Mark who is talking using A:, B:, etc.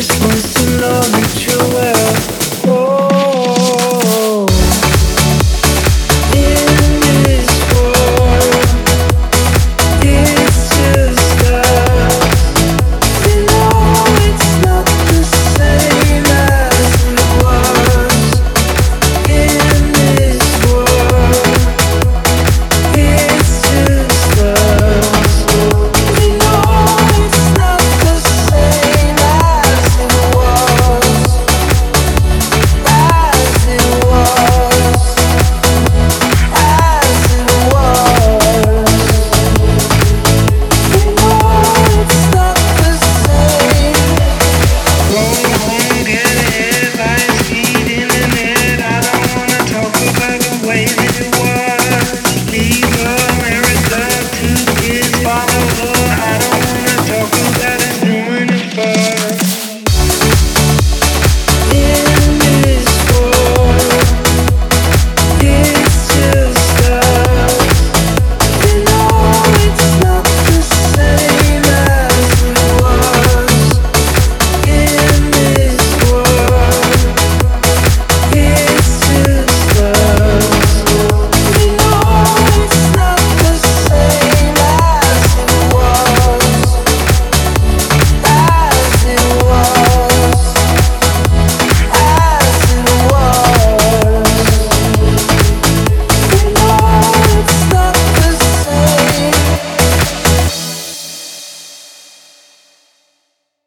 A: just